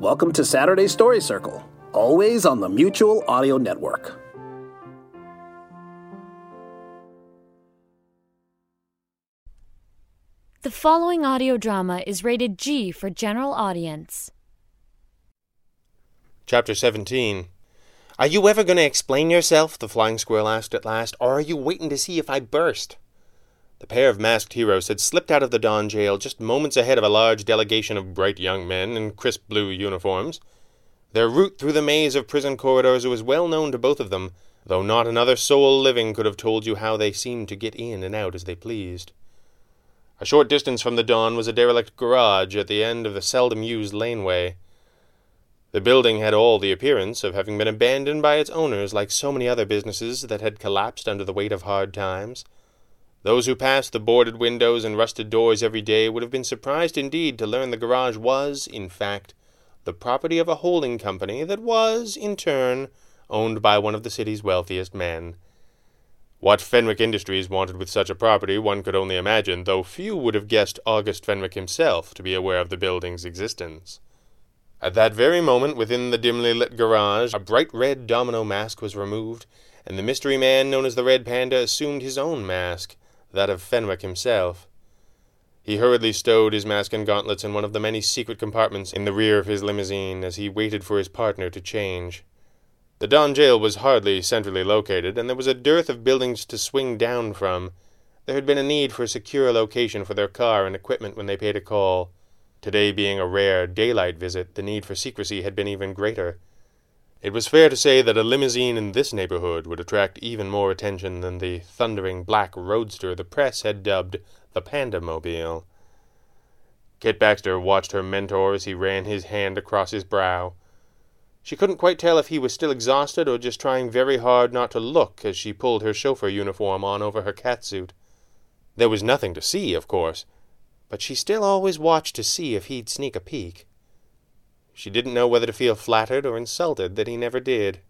Welcome to Saturday Story Circle, always on the Mutual Audio Network. The following audio drama is rated G for general audience. Chapter 17 Are you ever going to explain yourself? the flying squirrel asked at last, or are you waiting to see if I burst? The pair of masked heroes had slipped out of the Don jail just moments ahead of a large delegation of bright young men in crisp blue uniforms. Their route through the maze of prison corridors was well known to both of them, though not another soul living could have told you how they seemed to get in and out as they pleased. A short distance from the Don was a derelict garage at the end of the seldom used laneway. The building had all the appearance of having been abandoned by its owners like so many other businesses that had collapsed under the weight of hard times. Those who passed the boarded windows and rusted doors every day would have been surprised indeed to learn the garage was, in fact, the property of a holding company that was, in turn, owned by one of the city's wealthiest men. What Fenwick Industries wanted with such a property one could only imagine, though few would have guessed August Fenwick himself to be aware of the building's existence. At that very moment, within the dimly lit garage, a bright red domino mask was removed, and the mystery man known as the Red Panda assumed his own mask that of Fenwick himself. He hurriedly stowed his mask and gauntlets in one of the many secret compartments in the rear of his limousine as he waited for his partner to change. The Don jail was hardly centrally located, and there was a dearth of buildings to swing down from. There had been a need for a secure location for their car and equipment when they paid a call. Today being a rare daylight visit, the need for secrecy had been even greater. It was fair to say that a limousine in this neighborhood would attract even more attention than the thundering black roadster the press had dubbed the Pandamobile. Kit Baxter watched her mentor as he ran his hand across his brow. She couldn't quite tell if he was still exhausted or just trying very hard not to look as she pulled her chauffeur uniform on over her catsuit. There was nothing to see, of course, but she still always watched to see if he'd sneak a peek. She didn't know whether to feel flattered or insulted that he never did.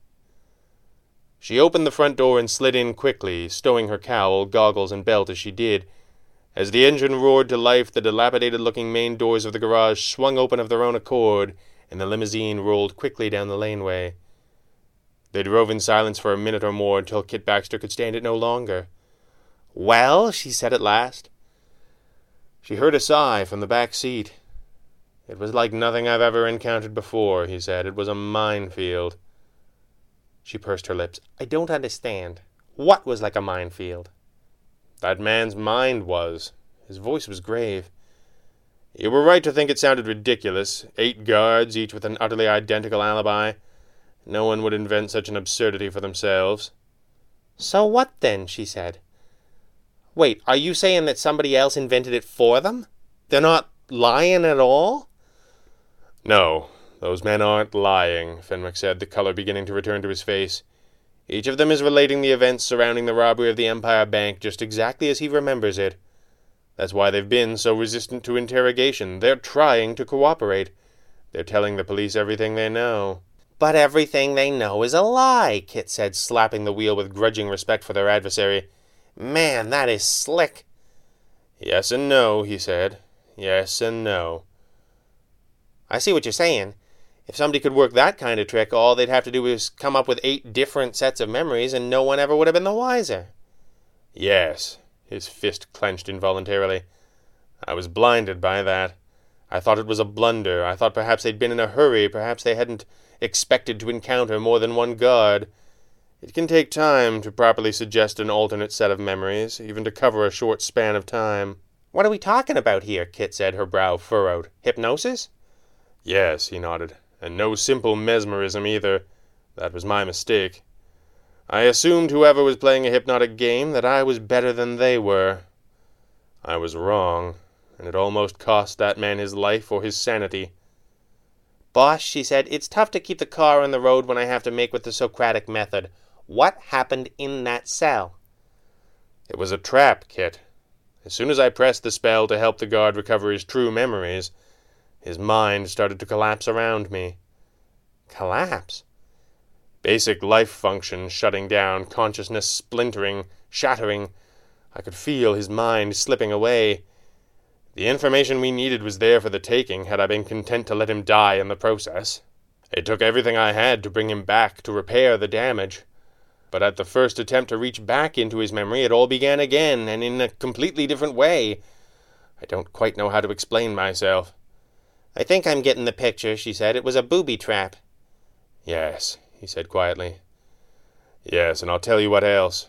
She opened the front door and slid in quickly, stowing her cowl, goggles, and belt as she did. As the engine roared to life, the dilapidated looking main doors of the garage swung open of their own accord, and the limousine rolled quickly down the laneway. They drove in silence for a minute or more until Kit Baxter could stand it no longer. Well, she said at last. She heard a sigh from the back seat. It was like nothing I've ever encountered before, he said. It was a minefield. She pursed her lips. I don't understand. What was like a minefield? That man's mind was. His voice was grave. You were right to think it sounded ridiculous. Eight guards, each with an utterly identical alibi. No one would invent such an absurdity for themselves. So what then? she said. Wait, are you saying that somebody else invented it for them? They're not lying at all? No, those men aren't lying, Fenwick said, the color beginning to return to his face. Each of them is relating the events surrounding the robbery of the Empire Bank just exactly as he remembers it. That's why they've been so resistant to interrogation. They're trying to cooperate. They're telling the police everything they know. But everything they know is a lie, Kit said, slapping the wheel with grudging respect for their adversary. Man, that is slick. Yes and no, he said. Yes and no. I see what you're saying. If somebody could work that kind of trick, all they'd have to do is come up with eight different sets of memories, and no one ever would have been the wiser. Yes, his fist clenched involuntarily. I was blinded by that. I thought it was a blunder. I thought perhaps they'd been in a hurry. Perhaps they hadn't expected to encounter more than one guard. It can take time to properly suggest an alternate set of memories, even to cover a short span of time. What are we talking about here? Kit said, her brow furrowed. Hypnosis? Yes, he nodded, and no simple mesmerism either. That was my mistake. I assumed whoever was playing a hypnotic game that I was better than they were. I was wrong, and it almost cost that man his life or his sanity. Boss, she said, it's tough to keep the car on the road when I have to make with the Socratic method. What happened in that cell? It was a trap, Kit. As soon as I pressed the spell to help the guard recover his true memories, his mind started to collapse around me. Collapse? Basic life function shutting down, consciousness splintering, shattering. I could feel his mind slipping away. The information we needed was there for the taking had I been content to let him die in the process. It took everything I had to bring him back to repair the damage. But at the first attempt to reach back into his memory, it all began again, and in a completely different way. I don't quite know how to explain myself. I think I'm getting the picture, she said. It was a booby trap. Yes, he said quietly. Yes, and I'll tell you what else.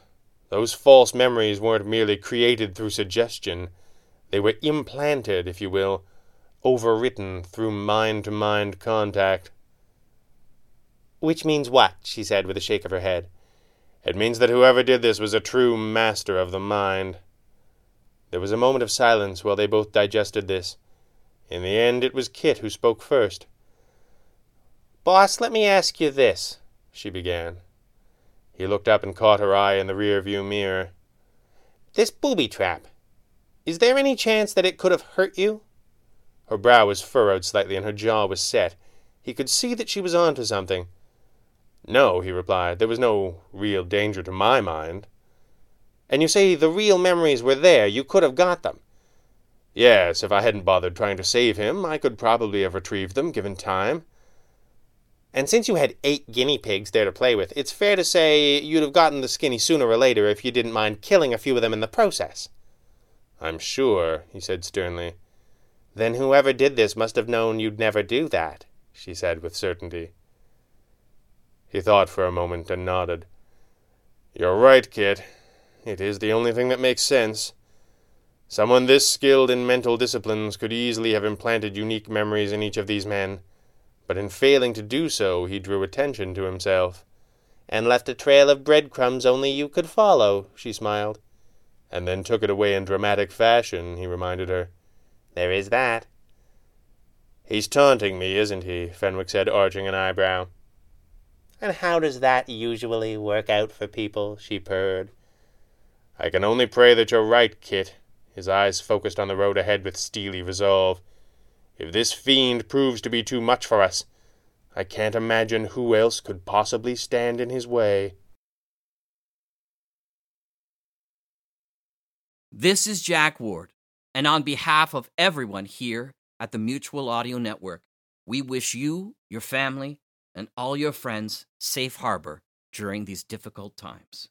Those false memories weren't merely created through suggestion. They were implanted, if you will, overwritten through mind to mind contact. Which means what? she said with a shake of her head. It means that whoever did this was a true master of the mind. There was a moment of silence while they both digested this. In the end, it was Kit who spoke first. Boss, let me ask you this, she began. He looked up and caught her eye in the rear view mirror. This booby trap, is there any chance that it could have hurt you? Her brow was furrowed slightly and her jaw was set. He could see that she was on to something. No, he replied, there was no real danger to my mind. And you say the real memories were there, you could have got them. Yes, if I hadn't bothered trying to save him, I could probably have retrieved them, given time. And since you had eight guinea pigs there to play with, it's fair to say you'd have gotten the skinny sooner or later if you didn't mind killing a few of them in the process. I'm sure, he said sternly. Then whoever did this must have known you'd never do that, she said with certainty. He thought for a moment and nodded. You're right, Kit. It is the only thing that makes sense. Someone this skilled in mental disciplines could easily have implanted unique memories in each of these men, but in failing to do so, he drew attention to himself. And left a trail of breadcrumbs only you could follow, she smiled and then took it away in dramatic fashion, he reminded her. There is that. He's taunting me, isn't he? Fenwick said, arching an eyebrow. And how does that usually work out for people? she purred. I can only pray that you're right, Kit. His eyes focused on the road ahead with steely resolve. If this fiend proves to be too much for us, I can't imagine who else could possibly stand in his way. This is Jack Ward, and on behalf of everyone here at the Mutual Audio Network, we wish you, your family, and all your friends safe harbor during these difficult times.